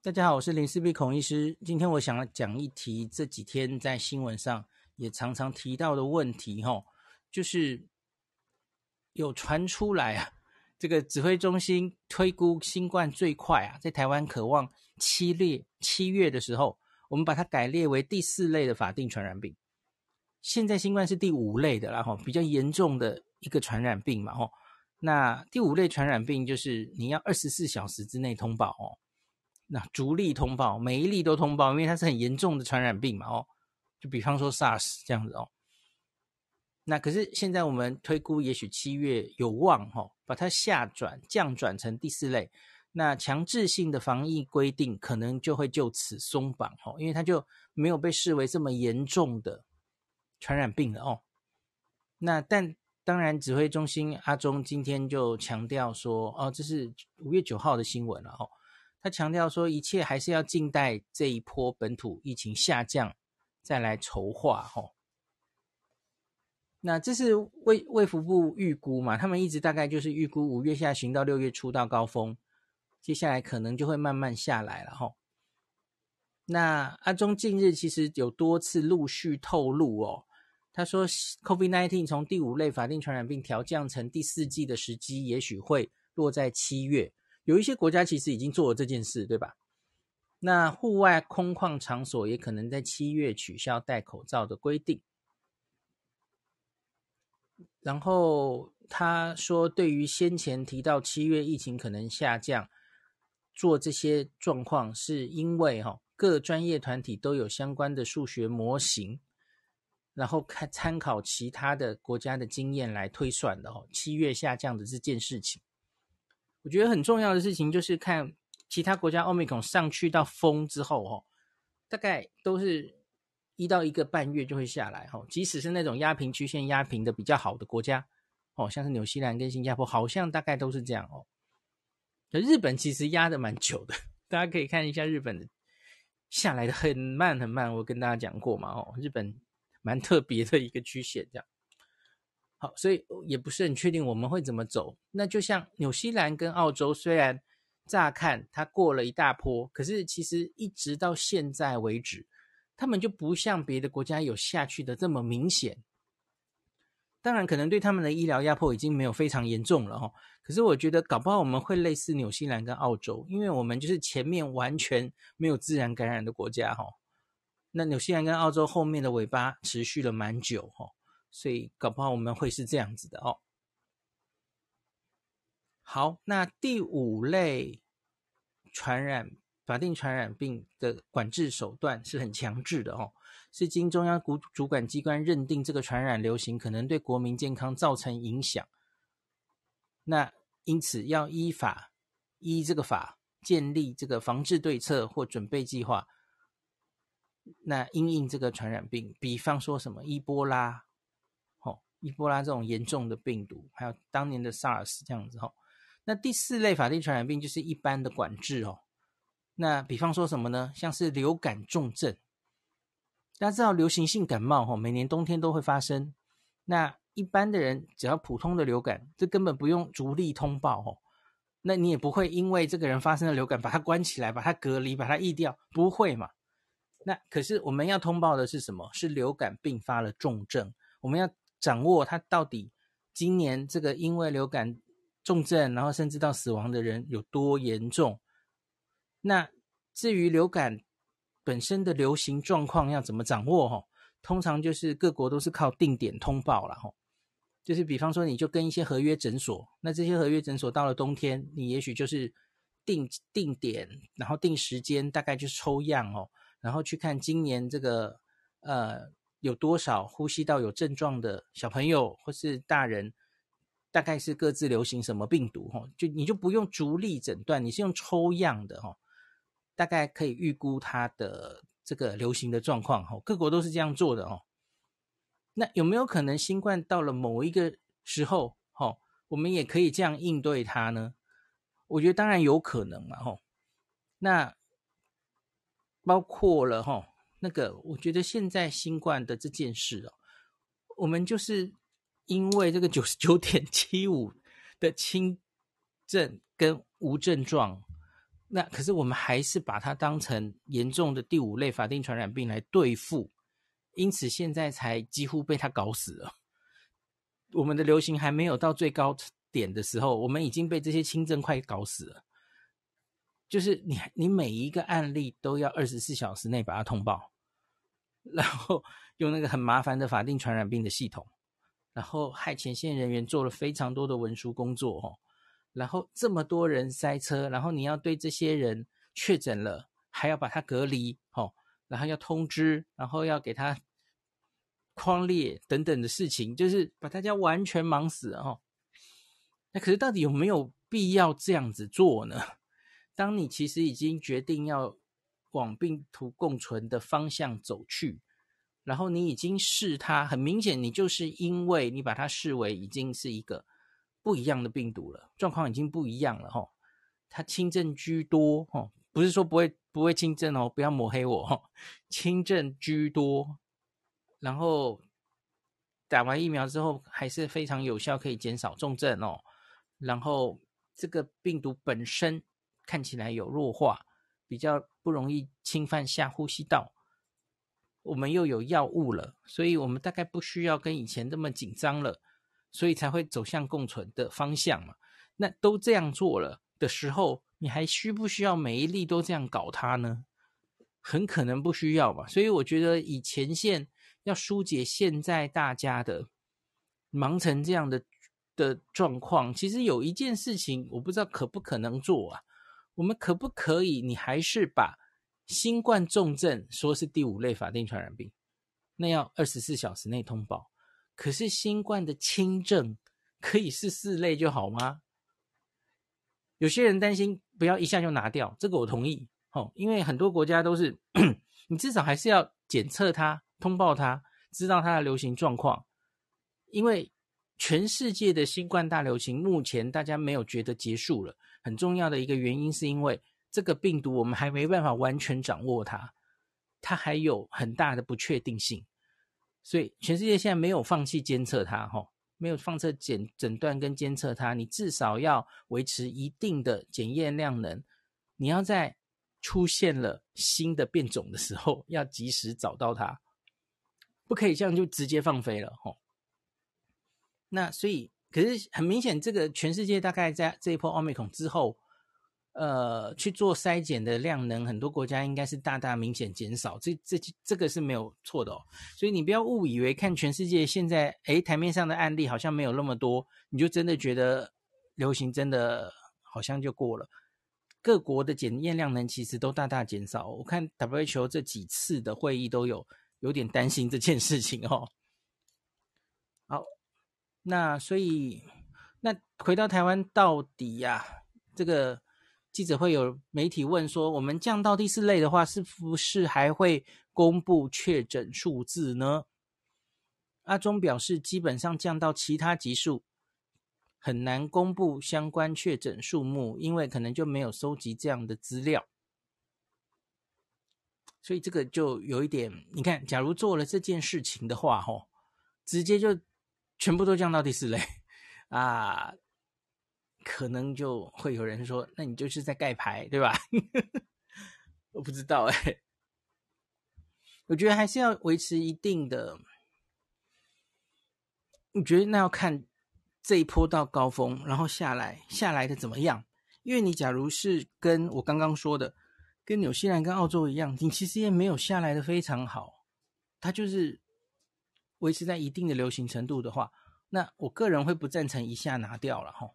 大家好，我是林思碧孔医师。今天我想要讲一题这几天在新闻上也常常提到的问题，哈，就是有传出来啊，这个指挥中心推估新冠最快啊，在台湾可望七列七月的时候，我们把它改列为第四类的法定传染病。现在新冠是第五类的，然后比较严重的一个传染病嘛，吼。那第五类传染病就是你要二十四小时之内通报哦。那逐例通报，每一例都通报，因为它是很严重的传染病嘛，哦，就比方说 SARS 这样子哦。那可是现在我们推估，也许七月有望哈、哦，把它下转降转成第四类，那强制性的防疫规定可能就会就此松绑哦，因为它就没有被视为这么严重的传染病了哦。那但当然，指挥中心阿中今天就强调说，哦，这是五月九号的新闻了哦。强调说，一切还是要静待这一波本土疫情下降，再来筹划。吼，那这是卫卫福部预估嘛？他们一直大概就是预估五月下旬到六月初到高峰，接下来可能就会慢慢下来了。吼，那阿中近日其实有多次陆续透露哦，他说，COVID-19 从第五类法定传染病调降成第四季的时机，也许会落在七月。有一些国家其实已经做了这件事，对吧？那户外空旷场所也可能在七月取消戴口罩的规定。然后他说，对于先前提到七月疫情可能下降，做这些状况是因为哈各专业团体都有相关的数学模型，然后看参考其他的国家的经验来推算的哦，七月下降的这件事情。我觉得很重要的事情就是看其他国家奥密克戎上去到峰之后，哦，大概都是一到一个半月就会下来，哦，即使是那种压平曲线压平的比较好的国家，哦，像是纽西兰跟新加坡，好像大概都是这样哦。日本其实压的蛮久的，大家可以看一下日本的下来的很慢很慢，我跟大家讲过嘛，哦，日本蛮特别的一个曲线这样。好，所以也不是很确定我们会怎么走。那就像纽西兰跟澳洲，虽然乍看它过了一大波，可是其实一直到现在为止，他们就不像别的国家有下去的这么明显。当然，可能对他们的医疗压迫已经没有非常严重了哈。可是我觉得搞不好我们会类似纽西兰跟澳洲，因为我们就是前面完全没有自然感染的国家哈。那纽西兰跟澳洲后面的尾巴持续了蛮久哈。所以搞不好我们会是这样子的哦。好，那第五类传染法定传染病的管制手段是很强制的哦，是经中央主主管机关认定这个传染流行可能对国民健康造成影响，那因此要依法依这个法建立这个防治对策或准备计划，那因应这个传染病，比方说什么伊波拉。伊波拉这种严重的病毒，还有当年的 SARS 这样子哈。那第四类法定传染病就是一般的管制哦。那比方说什么呢？像是流感重症，大家知道流行性感冒哈，每年冬天都会发生。那一般的人只要普通的流感，这根本不用逐例通报哦。那你也不会因为这个人发生了流感，把他关起来，把他隔离，把他疫掉，不会嘛？那可是我们要通报的是什么？是流感并发了重症，我们要。掌握它到底今年这个因为流感重症，然后甚至到死亡的人有多严重？那至于流感本身的流行状况要怎么掌握？哈，通常就是各国都是靠定点通报了，哈，就是比方说你就跟一些合约诊所，那这些合约诊所到了冬天，你也许就是定定点，然后定时间，大概就抽样哦，然后去看今年这个呃。有多少呼吸道有症状的小朋友或是大人，大概是各自流行什么病毒？哈，就你就不用逐例诊断，你是用抽样的哈，大概可以预估它的这个流行的状况哈。各国都是这样做的哦。那有没有可能新冠到了某一个时候，哈，我们也可以这样应对它呢？我觉得当然有可能嘛，哈。那包括了哈。那个，我觉得现在新冠的这件事哦，我们就是因为这个九十九点七五的轻症跟无症状，那可是我们还是把它当成严重的第五类法定传染病来对付，因此现在才几乎被它搞死了。我们的流行还没有到最高点的时候，我们已经被这些轻症快搞死了。就是你，你每一个案例都要二十四小时内把它通报，然后用那个很麻烦的法定传染病的系统，然后害前线人员做了非常多的文书工作哦。然后这么多人塞车，然后你要对这些人确诊了，还要把他隔离，哦，然后要通知，然后要给他框列等等的事情，就是把大家完全忙死哦。那可是到底有没有必要这样子做呢？当你其实已经决定要往病毒共存的方向走去，然后你已经视它，很明显，你就是因为你把它视为已经是一个。不一样的病毒了，状况已经不一样了哈。它轻症居多哈，不是说不会不会轻症哦，不要抹黑我哈。轻症居多，然后打完疫苗之后还是非常有效，可以减少重症哦。然后这个病毒本身看起来有弱化，比较不容易侵犯下呼吸道。我们又有药物了，所以我们大概不需要跟以前那么紧张了。所以才会走向共存的方向嘛。那都这样做了的时候，你还需不需要每一例都这样搞它呢？很可能不需要吧。所以我觉得以前线要疏解现在大家的忙成这样的的状况，其实有一件事情我不知道可不可能做啊。我们可不可以？你还是把新冠重症说是第五类法定传染病，那要二十四小时内通报。可是新冠的轻症可以是四类就好吗？有些人担心不要一下就拿掉，这个我同意。哦，因为很多国家都是，你至少还是要检测它、通报它，知道它的流行状况。因为全世界的新冠大流行目前大家没有觉得结束了，很重要的一个原因是因为这个病毒我们还没办法完全掌握它，它还有很大的不确定性。所以全世界现在没有放弃监测它，哈，没有放弃检诊断跟监测它。你至少要维持一定的检验量能。你要在出现了新的变种的时候，要及时找到它，不可以这样就直接放飞了，哈。那所以，可是很明显，这个全世界大概在这一波奥密克戎之后。呃，去做筛检的量能，很多国家应该是大大明显减少，这这这个是没有错的哦。所以你不要误以为看全世界现在，诶，台面上的案例好像没有那么多，你就真的觉得流行真的好像就过了。各国的检验量能其实都大大减少，我看 WHO 这几次的会议都有有点担心这件事情哦。那所以那回到台湾到底呀，这个。记者会有媒体问说：“我们降到第四类的话，是不是还会公布确诊数字呢？”阿中表示，基本上降到其他级数，很难公布相关确诊数目，因为可能就没有收集这样的资料。所以这个就有一点，你看，假如做了这件事情的话，吼，直接就全部都降到第四类啊。可能就会有人说，那你就是在盖牌，对吧？我不知道哎、我觉得还是要维持一定的。你觉得那要看这一波到高峰，然后下来下来的怎么样？因为你假如是跟我刚刚说的，跟纽西兰跟澳洲一样，你其实也没有下来的非常好，它就是维持在一定的流行程度的话，那我个人会不赞成一下拿掉了哈。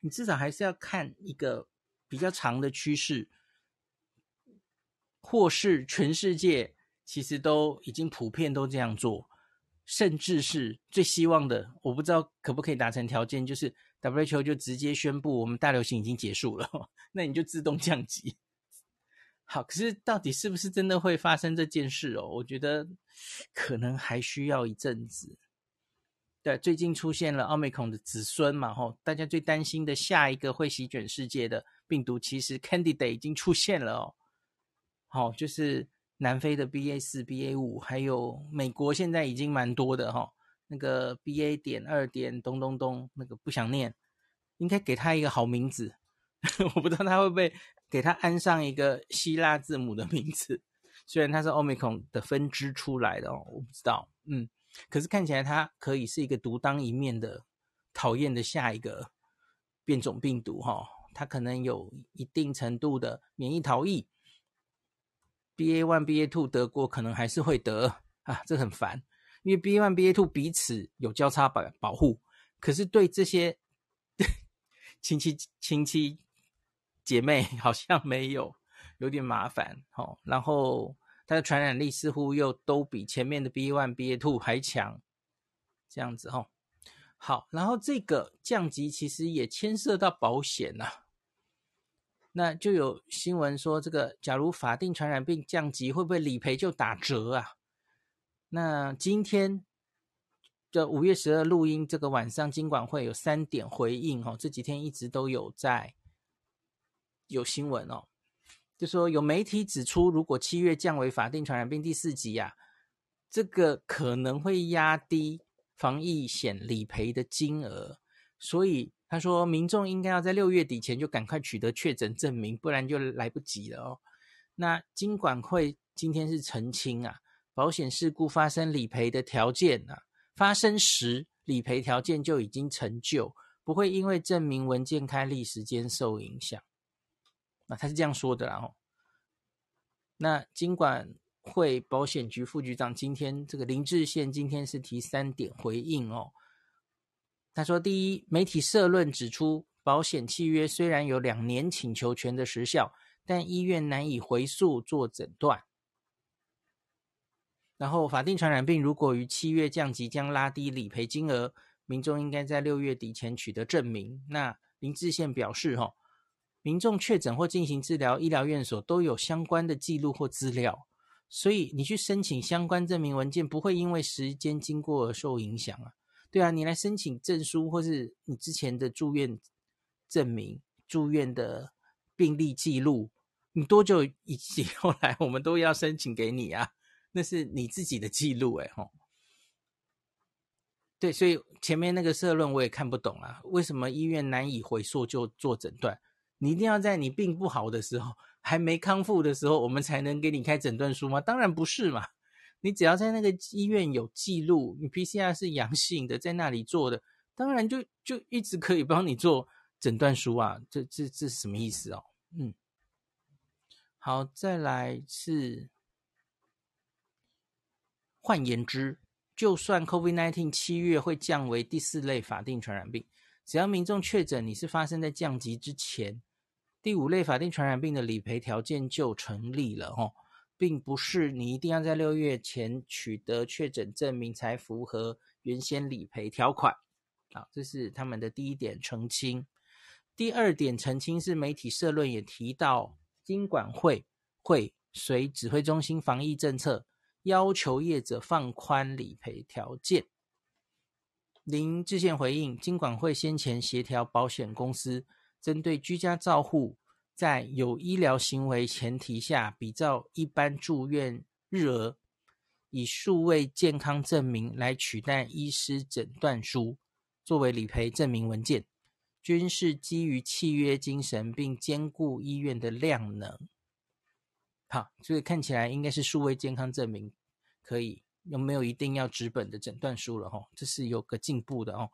你至少还是要看一个比较长的趋势，或是全世界其实都已经普遍都这样做，甚至是最希望的，我不知道可不可以达成条件，就是 WHO 就直接宣布我们大流行已经结束了，那你就自动降级。好，可是到底是不是真的会发生这件事哦？我觉得可能还需要一阵子。对，最近出现了奥密克戎的子孙嘛，吼，大家最担心的下一个会席卷世界的病毒，其实 candidate 已经出现了哦，好，就是南非的 BA 四、BA 五，还有美国现在已经蛮多的哈，那个 BA 点二点咚咚咚，那个不想念，应该给他一个好名字，我不知道他会不会给它安上一个希腊字母的名字，虽然它是 Omicron 的分支出来的哦，我不知道，嗯，可是看起来它可以是一个独当一面的讨厌的下一个变种病毒哈、哦，它可能有一定程度的免疫逃逸，BA one BA two 得过可能还是会得啊，这很烦，因为 BA one BA two 彼此有交叉保保护，可是对这些亲 戚亲戚。姐妹 好像没有，有点麻烦哦。然后它的传染力似乎又都比前面的 B. one、B two 还强，这样子哦。好，然后这个降级其实也牵涉到保险呐、啊。那就有新闻说，这个假如法定传染病降级，会不会理赔就打折啊？那今天的五月十二录音，这个晚上金管会有三点回应哦。这几天一直都有在。有新闻哦，就说有媒体指出，如果七月降为法定传染病第四级啊，这个可能会压低防疫险理赔的金额，所以他说民众应该要在六月底前就赶快取得确诊证明，不然就来不及了哦。那金管会今天是澄清啊，保险事故发生理赔的条件啊，发生时理赔条件就已经成就，不会因为证明文件开立时间受影响。他是这样说的啦，然后，那金管会保险局副局长今天这个林志宪今天是提三点回应哦。他说，第一，媒体社论指出，保险契约虽然有两年请求权的时效，但医院难以回溯做诊断。然后，法定传染病如果于七月降级，将拉低理赔金额，民众应该在六月底前取得证明。那林志宪表示，哈。民众确诊或进行治疗，医疗院所都有相关的记录或资料，所以你去申请相关证明文件，不会因为时间经过而受影响啊。对啊，你来申请证书或是你之前的住院证明、住院的病历记录，你多久以后来，我们都要申请给你啊，那是你自己的记录诶，吼。对，所以前面那个社论我也看不懂啊，为什么医院难以回溯就做诊断？你一定要在你病不好的时候，还没康复的时候，我们才能给你开诊断书吗？当然不是嘛！你只要在那个医院有记录，你 PCR 是阳性的，在那里做的，当然就就一直可以帮你做诊断书啊！这这这是什么意思哦？嗯，好，再来是，换言之，就算 COVID-19 七月会降为第四类法定传染病，只要民众确诊你是发生在降级之前。第五类法定传染病的理赔条件就成立了哦，并不是你一定要在六月前取得确诊证明才符合原先理赔条款。好，这是他们的第一点澄清。第二点澄清是媒体社论也提到，金管会会随指挥中心防疫政策要求业者放宽理赔条件。林志宪回应，金管会先前协调保险公司。针对居家照护，在有医疗行为前提下，比照一般住院日额，以数位健康证明来取代医师诊断书作为理赔证明文件，均是基于契约精神，并兼顾医院的量能。好，所以看起来应该是数位健康证明可以，有没有一定要纸本的诊断书了？哈，这是有个进步的哦。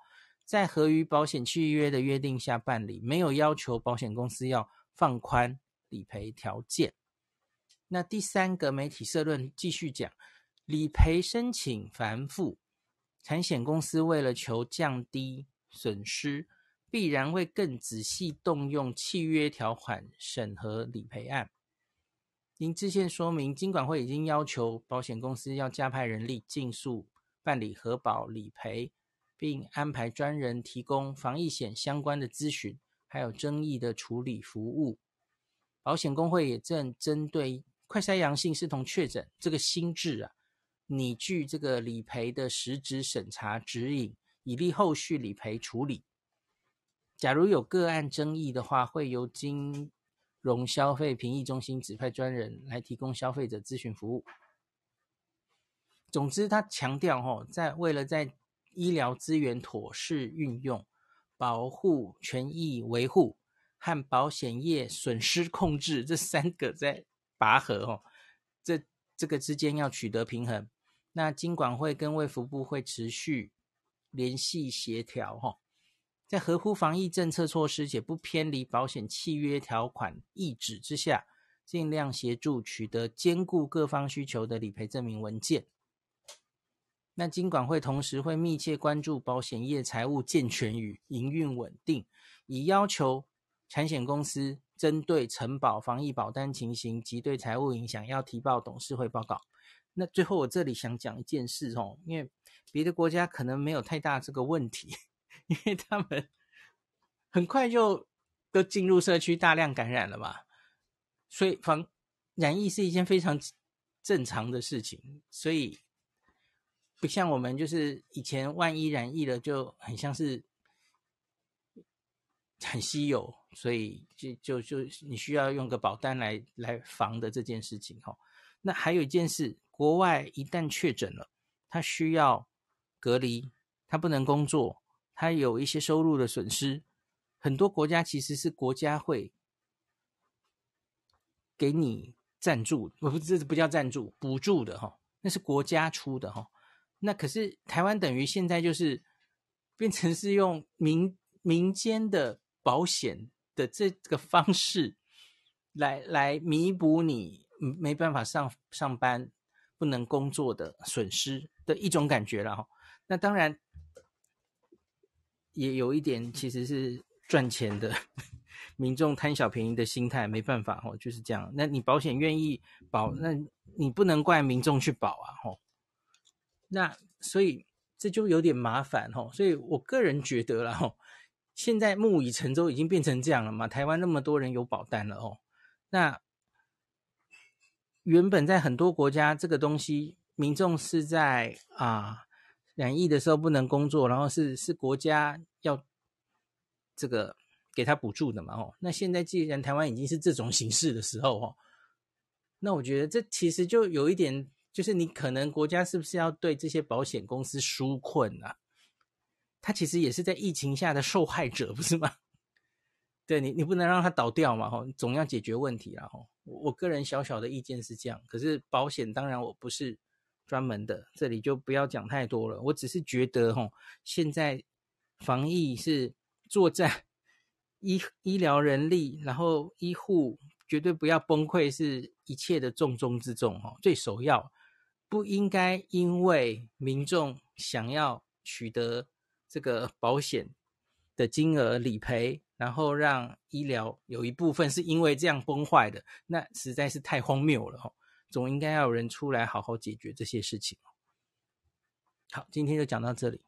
在合于保险契约的约定下办理，没有要求保险公司要放宽理赔条件。那第三个媒体社论继续讲，理赔申请繁复，产险公司为了求降低损失，必然会更仔细动用契约条款审核理赔案。林志宪说明，金管会已经要求保险公司要加派人力，尽速办理核保理赔。并安排专人提供防疫险相关的咨询，还有争议的处理服务。保险公会也正针对快筛阳性视同确诊这个新制啊，拟具这个理赔的实质审查指引，以利后续理赔处理。假如有个案争议的话，会由金融消费评议中心指派专人来提供消费者咨询服务。总之，他强调吼，在为了在医疗资源妥适运用，保护权益维护，和保险业损失控制 这三个在拔河哦，这这个之间要取得平衡。那金管会跟卫福部会持续联系协调哈，在合乎防疫政策措施且不偏离保险契约条款意旨之下，尽量协助取得兼顾各方需求的理赔证明文件。那金管会同时会密切关注保险业财务健全与营运稳定，以要求产险公司针对承保防疫保单情形及对财务影响，要提报董事会报告。那最后我这里想讲一件事哦，因为别的国家可能没有太大这个问题，因为他们很快就都进入社区大量感染了嘛，所以防染疫是一件非常正常的事情，所以。不像我们，就是以前万一染疫了，就很像是很稀有，所以就就就你需要用个保单来来防的这件事情哈。那还有一件事，国外一旦确诊了，他需要隔离，他不能工作，他有一些收入的损失，很多国家其实是国家会给你赞助，不不，这不叫赞助，补助的哈，那是国家出的哈。那可是台湾等于现在就是变成是用民民间的保险的这个方式来来弥补你没办法上上班不能工作的损失的一种感觉了哈。那当然也有一点其实是赚钱的 民众贪小便宜的心态，没办法哦，就是这样。那你保险愿意保，那你不能怪民众去保啊，吼。那所以这就有点麻烦哦，所以我个人觉得啦哦，现在木已成舟已经变成这样了嘛，台湾那么多人有保单了哦，那原本在很多国家这个东西，民众是在啊染疫的时候不能工作，然后是是国家要这个给他补助的嘛哦，那现在既然台湾已经是这种形式的时候哦，那我觉得这其实就有一点。就是你可能国家是不是要对这些保险公司纾困啊？他其实也是在疫情下的受害者，不是吗？对你，你不能让他倒掉嘛，吼，总要解决问题啦，吼。我个人小小的意见是这样，可是保险当然我不是专门的，这里就不要讲太多了。我只是觉得，吼，现在防疫是作战，医医疗人力，然后医护绝对不要崩溃，是一切的重中之重，哦，最首要。不应该因为民众想要取得这个保险的金额理赔，然后让医疗有一部分是因为这样崩坏的，那实在是太荒谬了哦。总应该要有人出来好好解决这些事情。好，今天就讲到这里。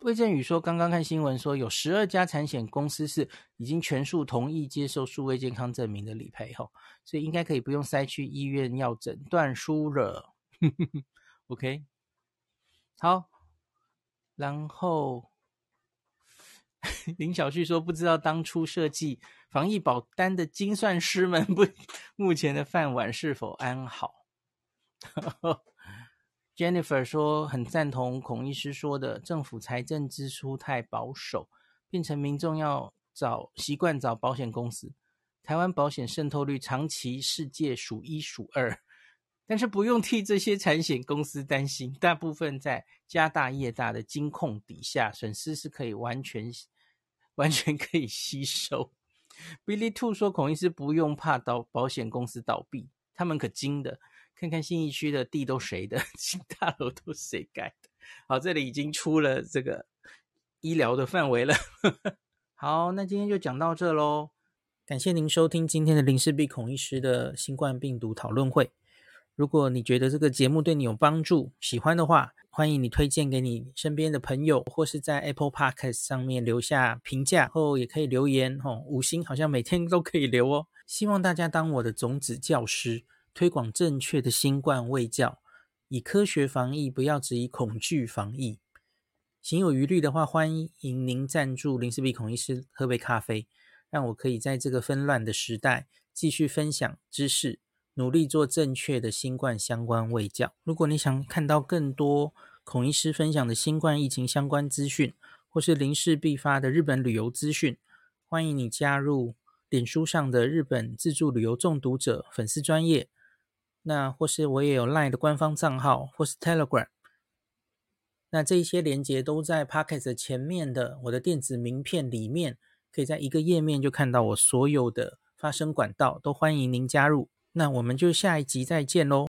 魏正宇说：“刚刚看新闻说，有十二家产险公司是已经全数同意接受数位健康证明的理赔，吼，所以应该可以不用塞去医院要诊断书了。”OK，好。然后 林小旭说：“不知道当初设计防疫保单的精算师们不 目前的饭碗是否安好？” Jennifer 说：“很赞同孔医师说的，政府财政支出太保守，变成民众要找习惯找保险公司。台湾保险渗透率长期世界数一数二，但是不用替这些产险公司担心，大部分在家大业大的金控底下，损失是可以完全完全可以吸收。”Billy Two 说：“孔医师不用怕倒保险公司倒闭，他们可精的。”看看信义区的地都谁的，新大楼都谁盖的？好，这里已经出了这个医疗的范围了。好，那今天就讲到这喽。感谢您收听今天的林氏璧孔医师的新冠病毒讨论会。如果你觉得这个节目对你有帮助，喜欢的话，欢迎你推荐给你身边的朋友，或是在 Apple Podcast 上面留下评价，后也可以留言哦，五星好像每天都可以留哦。希望大家当我的种子教师。推广正确的新冠卫教，以科学防疫，不要只以恐惧防疫。行有余力的话，欢迎您赞助林氏璧孔医师喝杯咖啡，让我可以在这个纷乱的时代继续分享知识，努力做正确的新冠相关卫教。如果你想看到更多孔医师分享的新冠疫情相关资讯，或是零事必发的日本旅游资讯，欢迎你加入脸书上的日本自助旅游中毒者粉丝专业。那或是我也有 LINE 的官方账号，或是 Telegram。那这一些连接都在 Pocket 前面的我的电子名片里面，可以在一个页面就看到我所有的发声管道，都欢迎您加入。那我们就下一集再见喽。